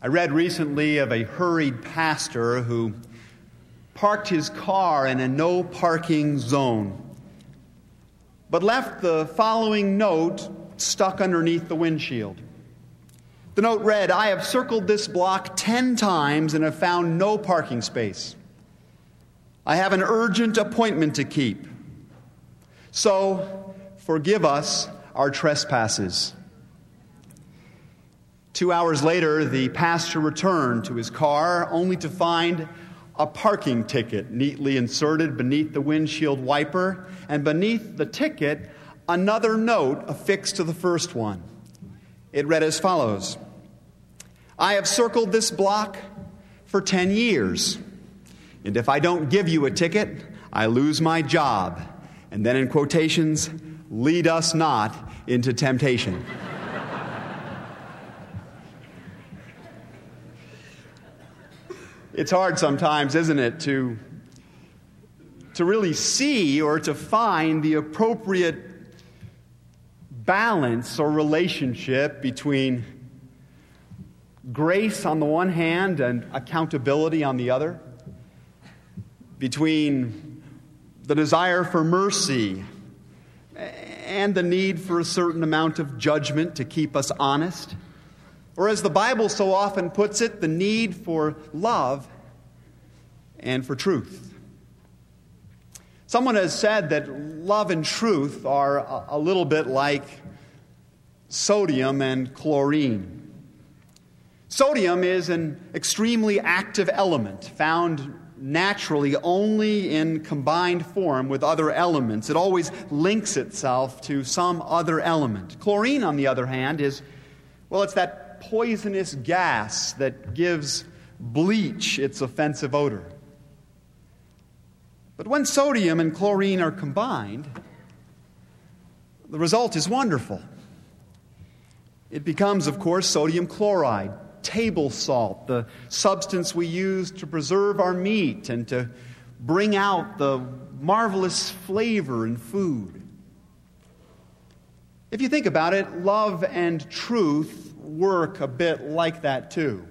I read recently of a hurried pastor who parked his car in a no parking zone, but left the following note stuck underneath the windshield. The note read I have circled this block 10 times and have found no parking space. I have an urgent appointment to keep. So forgive us our trespasses. Two hours later, the pastor returned to his car only to find a parking ticket neatly inserted beneath the windshield wiper, and beneath the ticket, another note affixed to the first one. It read as follows I have circled this block for 10 years, and if I don't give you a ticket, I lose my job. And then in quotations, lead us not into temptation. It's hard sometimes, isn't it, to, to really see or to find the appropriate balance or relationship between grace on the one hand and accountability on the other, between the desire for mercy and the need for a certain amount of judgment to keep us honest. Or, as the Bible so often puts it, the need for love and for truth. Someone has said that love and truth are a little bit like sodium and chlorine. Sodium is an extremely active element found naturally only in combined form with other elements. It always links itself to some other element. Chlorine, on the other hand, is, well, it's that poisonous gas that gives bleach its offensive odor. But when sodium and chlorine are combined, the result is wonderful. It becomes, of course, sodium chloride, table salt, the substance we use to preserve our meat and to bring out the marvelous flavor in food. If you think about it, love and truth work a bit like that too.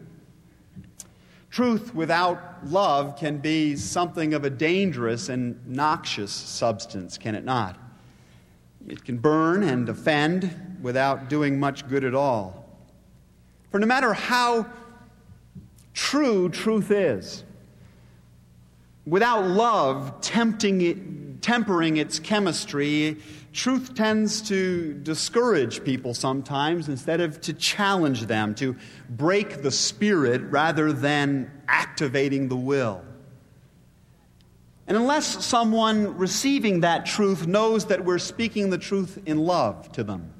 Truth without love can be something of a dangerous and noxious substance, can it not? It can burn and offend without doing much good at all. For no matter how true truth is, without love tempting it, tempering its chemistry, truth tends to discourage people sometimes instead of to challenge them, to break the spirit rather than activating the will. And unless someone receiving that truth knows that we're speaking the truth in love to them,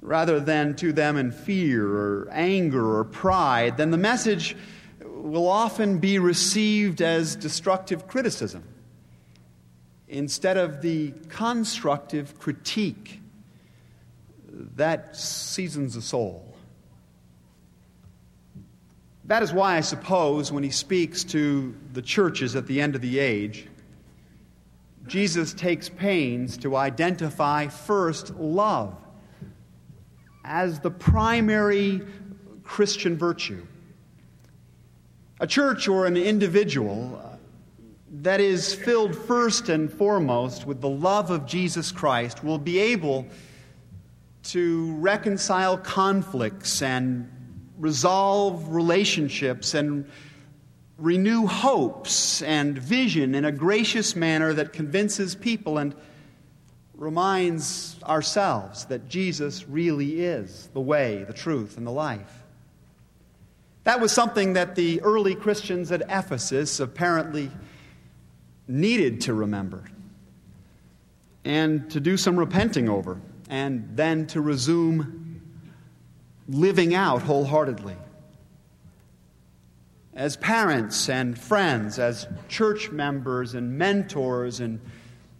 rather than to them in fear or anger or pride, then the message will often be received as destructive criticism instead of the constructive critique that seasons the soul. That is why I suppose when he speaks to the churches at the end of the age, Jesus takes pains to identify first love as the primary Christian virtue. A church or an individual that is filled first and foremost with the love of Jesus Christ will be able to reconcile conflicts and resolve relationships and renew hopes and vision in a gracious manner that convinces people and reminds ourselves that Jesus really is the way, the truth, and the life. That was something that the early Christians at Ephesus apparently needed to remember and to do some repenting over and then to resume living out wholeheartedly. As parents and friends, as church members and mentors and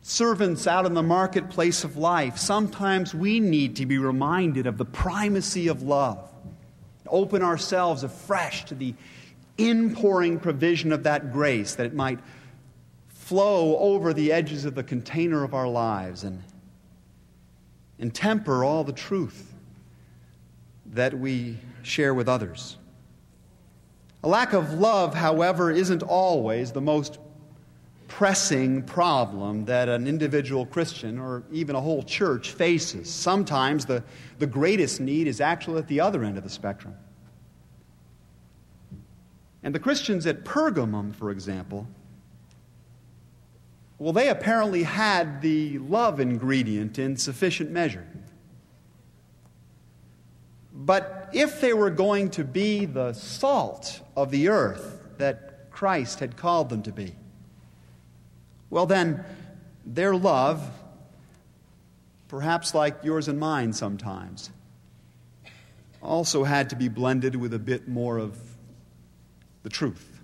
servants out in the marketplace of life, sometimes we need to be reminded of the primacy of love. Open ourselves afresh to the inpouring provision of that grace that it might flow over the edges of the container of our lives and, and temper all the truth that we share with others. A lack of love, however, isn't always the most pressing problem that an individual Christian or even a whole church faces. Sometimes the, the greatest need is actually at the other end of the spectrum. And the Christians at Pergamum, for example, well, they apparently had the love ingredient in sufficient measure. But if they were going to be the salt of the earth that Christ had called them to be, well, then their love, perhaps like yours and mine sometimes, also had to be blended with a bit more of the truth.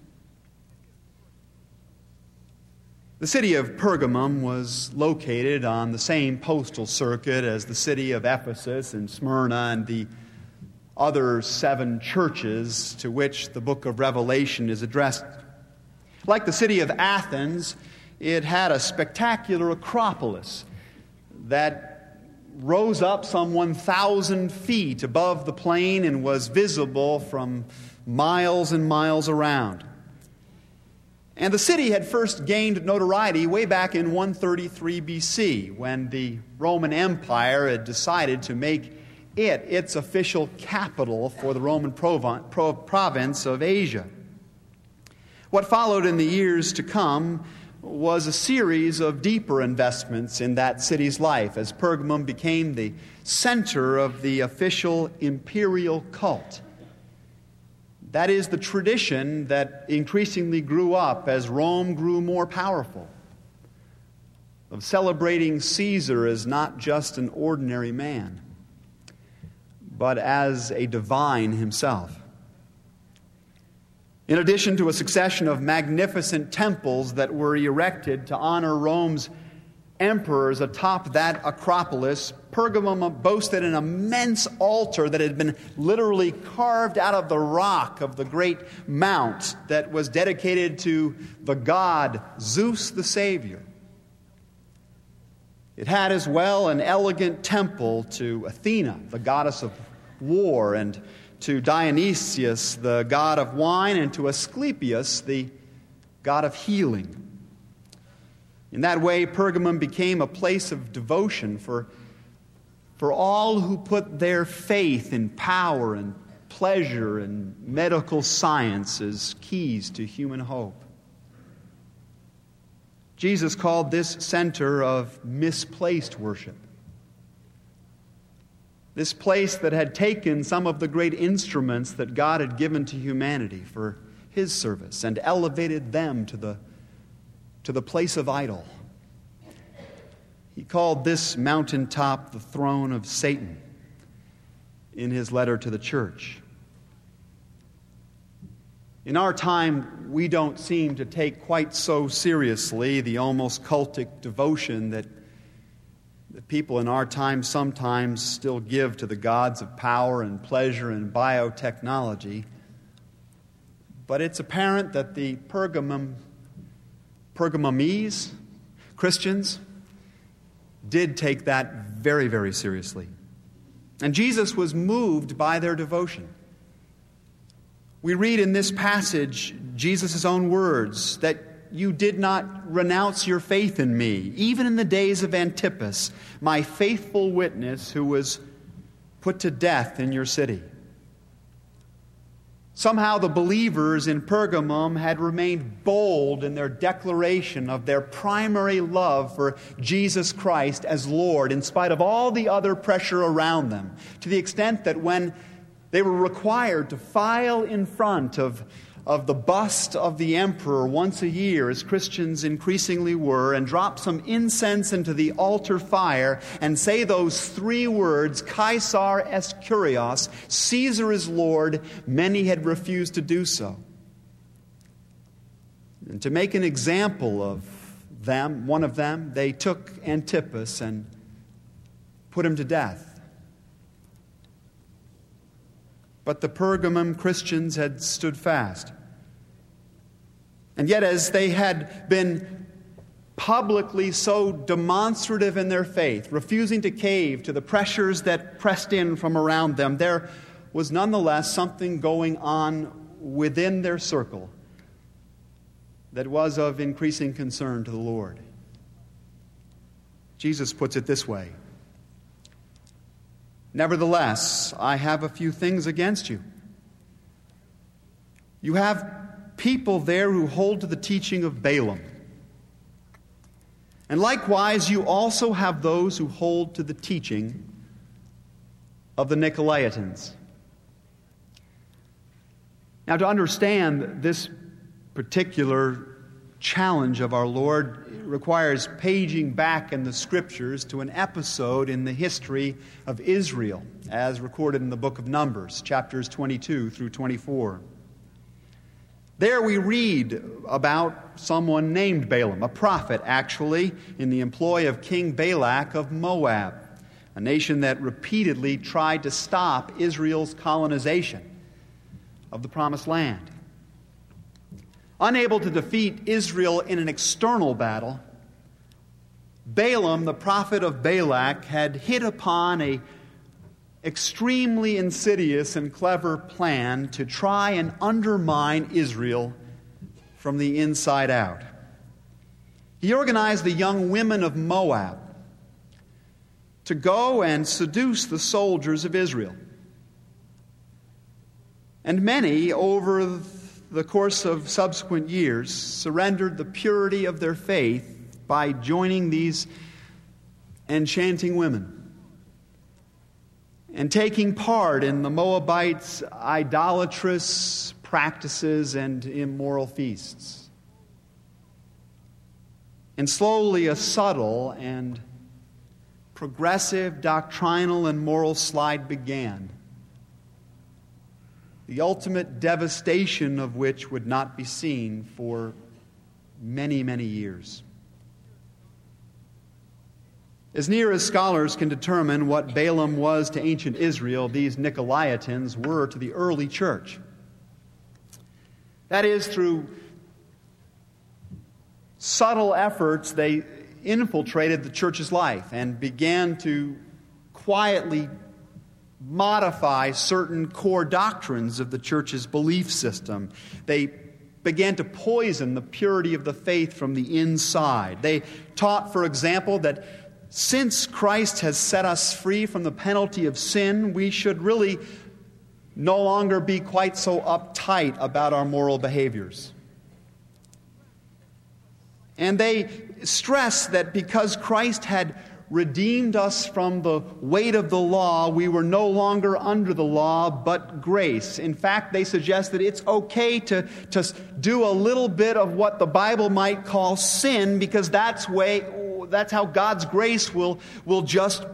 The city of Pergamum was located on the same postal circuit as the city of Ephesus and Smyrna and the other seven churches to which the book of Revelation is addressed. Like the city of Athens, it had a spectacular acropolis that rose up some 1,000 feet above the plain and was visible from miles and miles around. And the city had first gained notoriety way back in 133 BC when the Roman Empire had decided to make it its official capital for the Roman province of Asia. What followed in the years to come was a series of deeper investments in that city's life as Pergamum became the center of the official imperial cult. That is the tradition that increasingly grew up as Rome grew more powerful, of celebrating Caesar as not just an ordinary man, but as a divine himself. In addition to a succession of magnificent temples that were erected to honor Rome's emperors atop that Acropolis, Pergamum boasted an immense altar that had been literally carved out of the rock of the great mount that was dedicated to the god Zeus the Savior. It had as well an elegant temple to Athena, the goddess of war, and to Dionysius, the god of wine, and to Asclepius, the god of healing. In that way, Pergamum became a place of devotion for, for all who put their faith in power and pleasure and medical science as keys to human hope. Jesus called this center of misplaced worship. This place that had taken some of the great instruments that God had given to humanity for his service and elevated them to the, to the place of idol. He called this mountaintop the throne of Satan in his letter to the church. In our time, we don't seem to take quite so seriously the almost cultic devotion that that people in our time sometimes still give to the gods of power and pleasure and biotechnology. But it's apparent that the Pergamum, Pergamumese Christians did take that very, very seriously. And Jesus was moved by their devotion. We read in this passage Jesus' own words that you did not renounce your faith in me, even in the days of Antipas, my faithful witness who was put to death in your city. Somehow the believers in Pergamum had remained bold in their declaration of their primary love for Jesus Christ as Lord, in spite of all the other pressure around them, to the extent that when they were required to file in front of of the bust of the emperor once a year, as Christians increasingly were, and drop some incense into the altar fire and say those three words, Caesar est kurios, Caesar is Lord, many had refused to do so. And to make an example of them, one of them, they took Antipas and put him to death. But the Pergamum Christians had stood fast. And yet, as they had been publicly so demonstrative in their faith, refusing to cave to the pressures that pressed in from around them, there was nonetheless something going on within their circle that was of increasing concern to the Lord. Jesus puts it this way Nevertheless, I have a few things against you. You have people there who hold to the teaching of Balaam. And likewise, you also have those who hold to the teaching of the Nicolaitans. Now, to understand this particular challenge of our Lord requires paging back in the scriptures to an episode in the history of Israel, as recorded in the book of Numbers, chapters 22 through 24. There we read about someone named Balaam, a prophet actually, in the employ of King Balak of Moab, a nation that repeatedly tried to stop Israel's colonization of the Promised Land. Unable to defeat Israel in an external battle, Balaam, the prophet of Balak, had hit upon a extremely insidious and clever plan to try and undermine Israel from the inside out. He organized the young women of Moab to go and seduce the soldiers of Israel. And many, over the course of subsequent years, surrendered the purity of their faith by joining these enchanting women and taking part in the Moabites' idolatrous practices and immoral feasts. And slowly, a subtle and progressive doctrinal and moral slide began, the ultimate devastation of which would not be seen for many, many years. As near as scholars can determine what Balaam was to ancient Israel, these Nicolaitans were to the early church. That is, through subtle efforts, they infiltrated the church's life and began to quietly modify certain core doctrines of the church's belief system. They began to poison the purity of the faith from the inside. They taught, for example, that since Christ has set us free from the penalty of sin, we should really no longer be quite so uptight about our moral behaviors. And they stress that because Christ had redeemed us from the weight of the law, we were no longer under the law, but grace. In fact, they suggest that it's okay to, to do a little bit of what the Bible might call sin because that's, way, that's how God's grace will, will just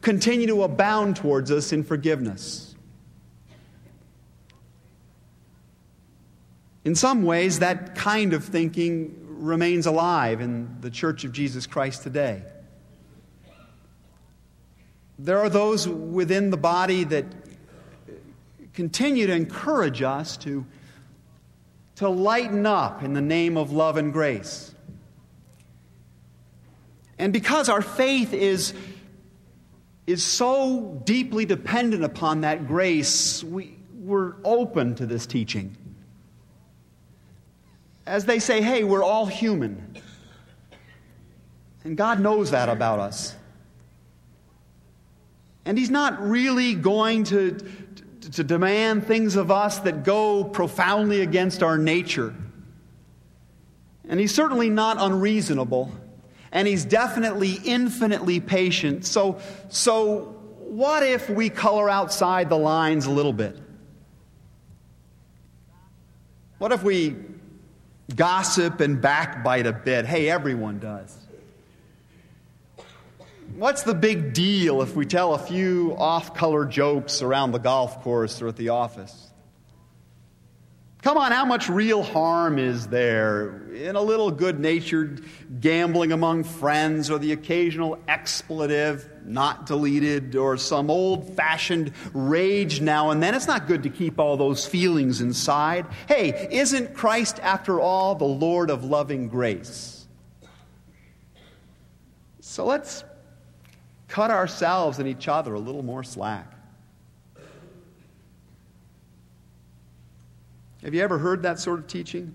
continue to abound towards us in forgiveness. In some ways, that kind of thinking remains alive in the Church of Jesus Christ today. There are those within the body that continue to encourage us to, to lighten up in the name of love and grace. And because our faith is, is so deeply dependent upon that grace, we, we're open to this teaching. As they say, hey, we're all human. And God knows that about us. And He's not really going to, to, to demand things of us that go profoundly against our nature. And He's certainly not unreasonable. And He's definitely infinitely patient. So, so what if we color outside the lines a little bit? What if we gossip and backbite a bit? Hey, everyone does. What's the big deal if we tell a few off color jokes around the golf course or at the office? Come on, how much real harm is there in a little good natured gambling among friends or the occasional expletive not deleted or some old fashioned rage now and then? It's not good to keep all those feelings inside. Hey, isn't Christ, after all, the Lord of loving grace? So let's cut ourselves and each other a little more slack. Have you ever heard that sort of teaching?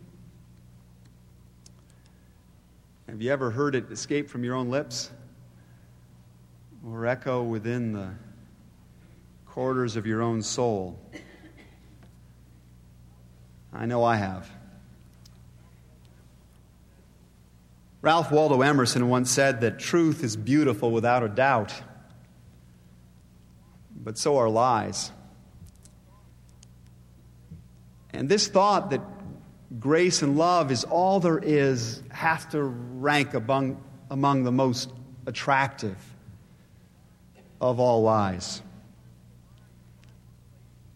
Have you ever heard it escape from your own lips or echo within the quarters of your own soul? I know I have. Ralph Waldo Emerson once said that truth is beautiful without a doubt, but so are lies. And this thought that grace and love is all there is has to rank among, among the most attractive of all lies.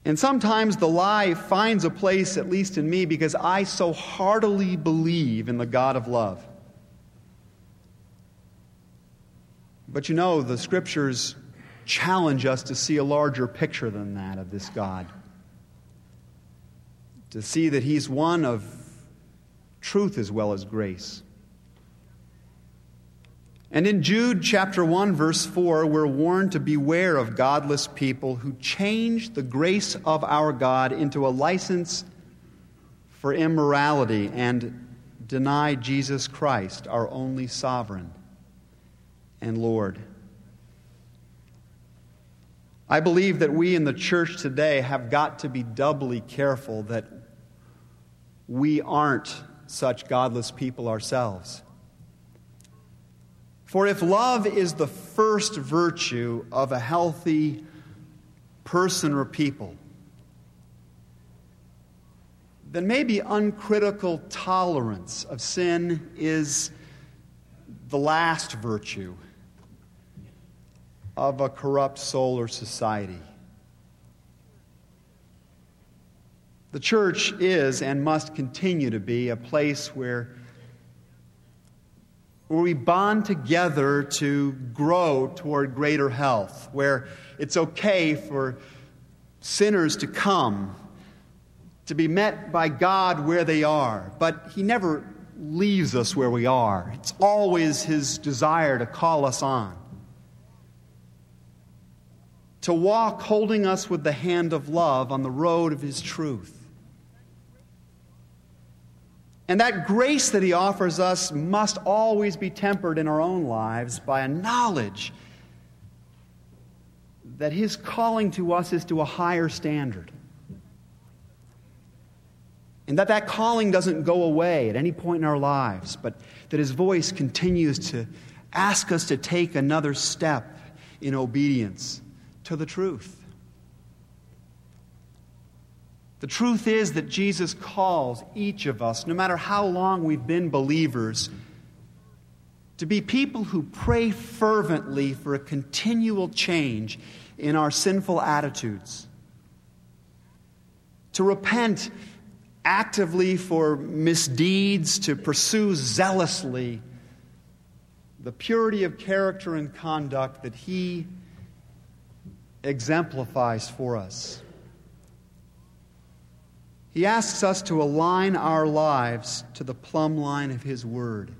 And sometimes the lie finds a place, at least in me, because I so heartily believe in the God of love. But you know, the scriptures challenge us to see a larger picture than that of this God. To see that He's one of truth as well as grace. And in Jude chapter 1, verse 4, we're warned to beware of godless people who change the grace of our God into a license for immorality and deny Jesus Christ, our only sovereign and Lord. I believe that we in the church today have got to be doubly careful that we aren't such godless people ourselves. For if love is the first virtue of a healthy person or people, then maybe uncritical tolerance of sin is the last virtue of a corrupt soul or society. The church is and must continue to be a place where where we bond together to grow toward greater health, where it's okay for sinners to come, to be met by God where they are, but He never leaves us where we are. It's always His desire to call us on, to walk holding us with the hand of love on the road of His truth. And that grace that he offers us must always be tempered in our own lives by a knowledge that his calling to us is to a higher standard. And that that calling doesn't go away at any point in our lives, but that his voice continues to ask us to take another step in obedience to the truth. The truth is that Jesus calls each of us, no matter how long we've been believers, to be people who pray fervently for a continual change in our sinful attitudes, to repent actively for misdeeds, to pursue zealously the purity of character and conduct that He exemplifies for us. He asks us to align our lives to the plumb line of His Word.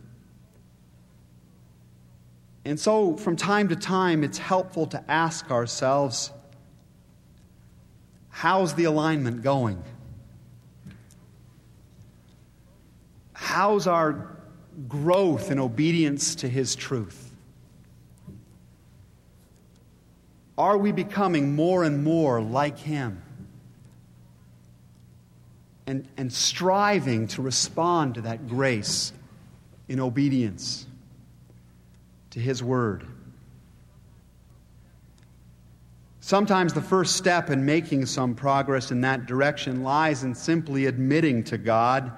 And so, from time to time, it's helpful to ask ourselves how's the alignment going? How's our growth in obedience to His truth? Are we becoming more and more like Him? And, and striving to respond to that grace in obedience to His Word. Sometimes the first step in making some progress in that direction lies in simply admitting to God,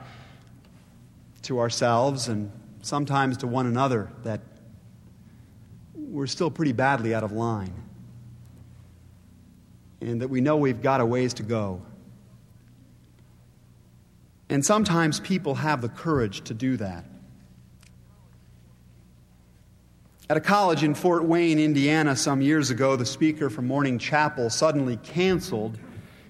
to ourselves, and sometimes to one another that we're still pretty badly out of line and that we know we've got a ways to go. And sometimes people have the courage to do that. At a college in Fort Wayne, Indiana, some years ago, the speaker from Morning Chapel suddenly canceled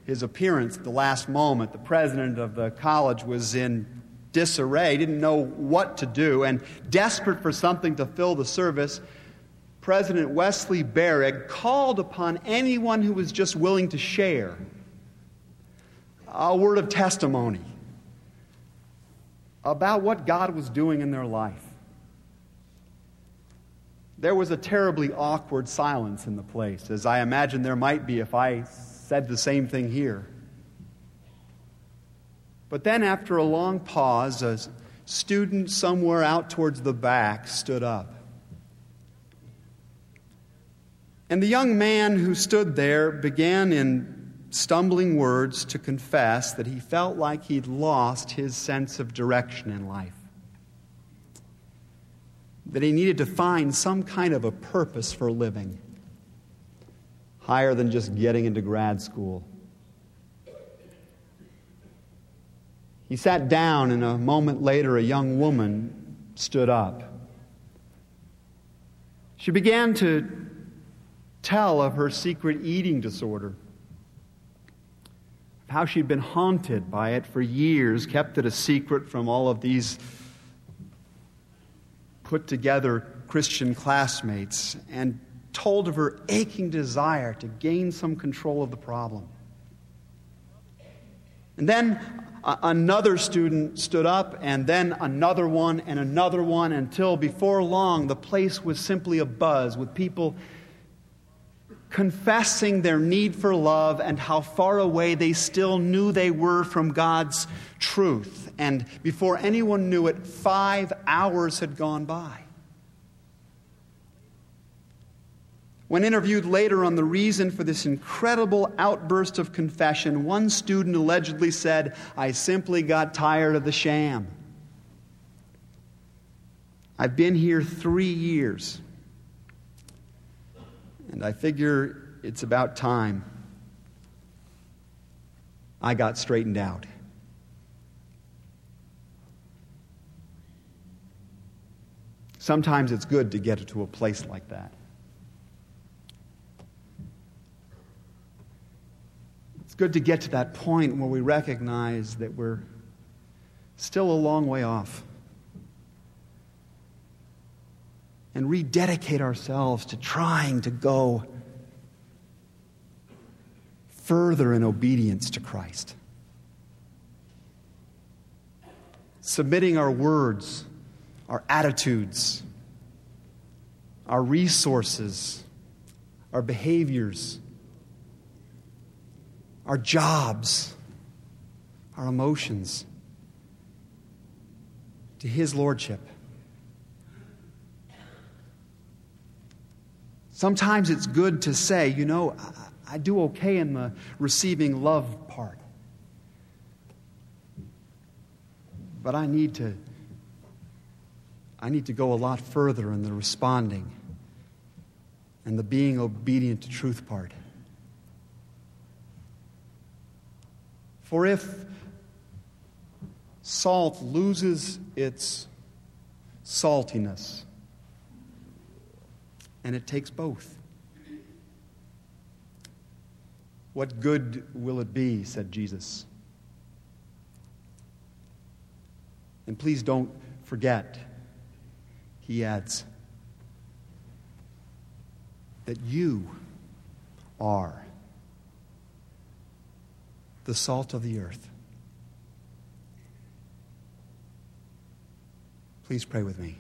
his appearance at the last moment. The president of the college was in disarray, didn't know what to do, and desperate for something to fill the service, President Wesley Barrett called upon anyone who was just willing to share a word of testimony about what God was doing in their life. There was a terribly awkward silence in the place, as I imagine there might be if I said the same thing here. But then, after a long pause, a student somewhere out towards the back stood up. And the young man who stood there began in stumbling words to confess that he felt like he'd lost his sense of direction in life. That he needed to find some kind of a purpose for living, higher than just getting into grad school. He sat down, and a moment later, a young woman stood up. She began to tell of her secret eating disorder, how she'd been haunted by it for years, kept it a secret from all of these put together Christian classmates, and told of her aching desire to gain some control of the problem. And then another student stood up, and then another one, and another one, until before long the place was simply a buzz with people confessing their need for love and how far away they still knew they were from God's truth. And before anyone knew it, five hours had gone by. When interviewed later on the reason for this incredible outburst of confession, one student allegedly said, I simply got tired of the sham. I've been here three years. And I figure it's about time I got straightened out. Sometimes it's good to get to a place like that. It's good to get to that point where we recognize that we're still a long way off. And rededicate ourselves to trying to go further in obedience to Christ. Submitting our words, our attitudes, our resources, our behaviors, our jobs, our emotions to His Lordship. Sometimes it's good to say, you know, I, I do okay in the receiving love part. But I need to I need to go a lot further in the responding and the being obedient to truth part. For if salt loses its saltiness, and it takes both. What good will it be, said Jesus. And please don't forget, he adds, that you are the salt of the earth. Please pray with me.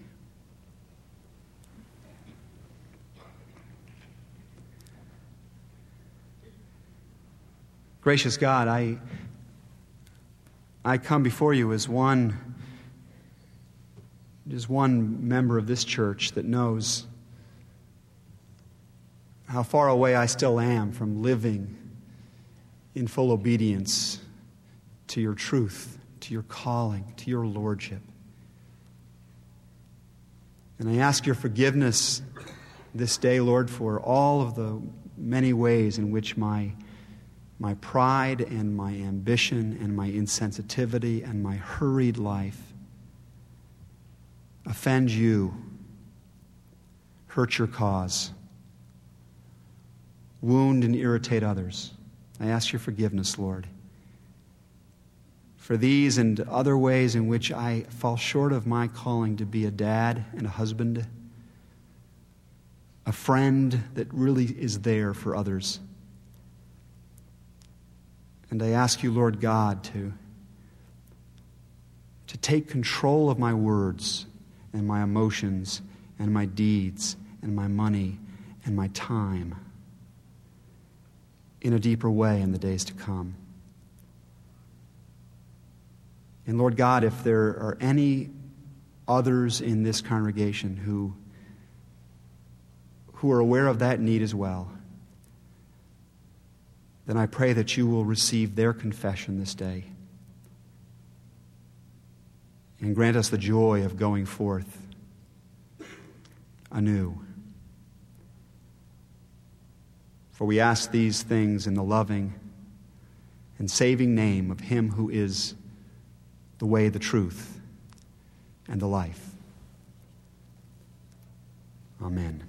Gracious God, I, I come before you as one, as one member of this church that knows how far away I still am from living in full obedience to your truth, to your calling, to your lordship. And I ask your forgiveness this day, Lord, for all of the many ways in which my my pride and my ambition and my insensitivity and my hurried life offend you, hurt your cause, wound and irritate others. I ask your forgiveness, Lord, for these and other ways in which I fall short of my calling to be a dad and a husband, a friend that really is there for others And I ask you, Lord God, to, to take control of my words and my emotions and my deeds and my money and my time in a deeper way in the days to come. And Lord God, if there are any others in this congregation who, who are aware of that need as well, then I pray that you will receive their confession this day and grant us the joy of going forth anew. For we ask these things in the loving and saving name of Him who is the way, the truth, and the life. Amen.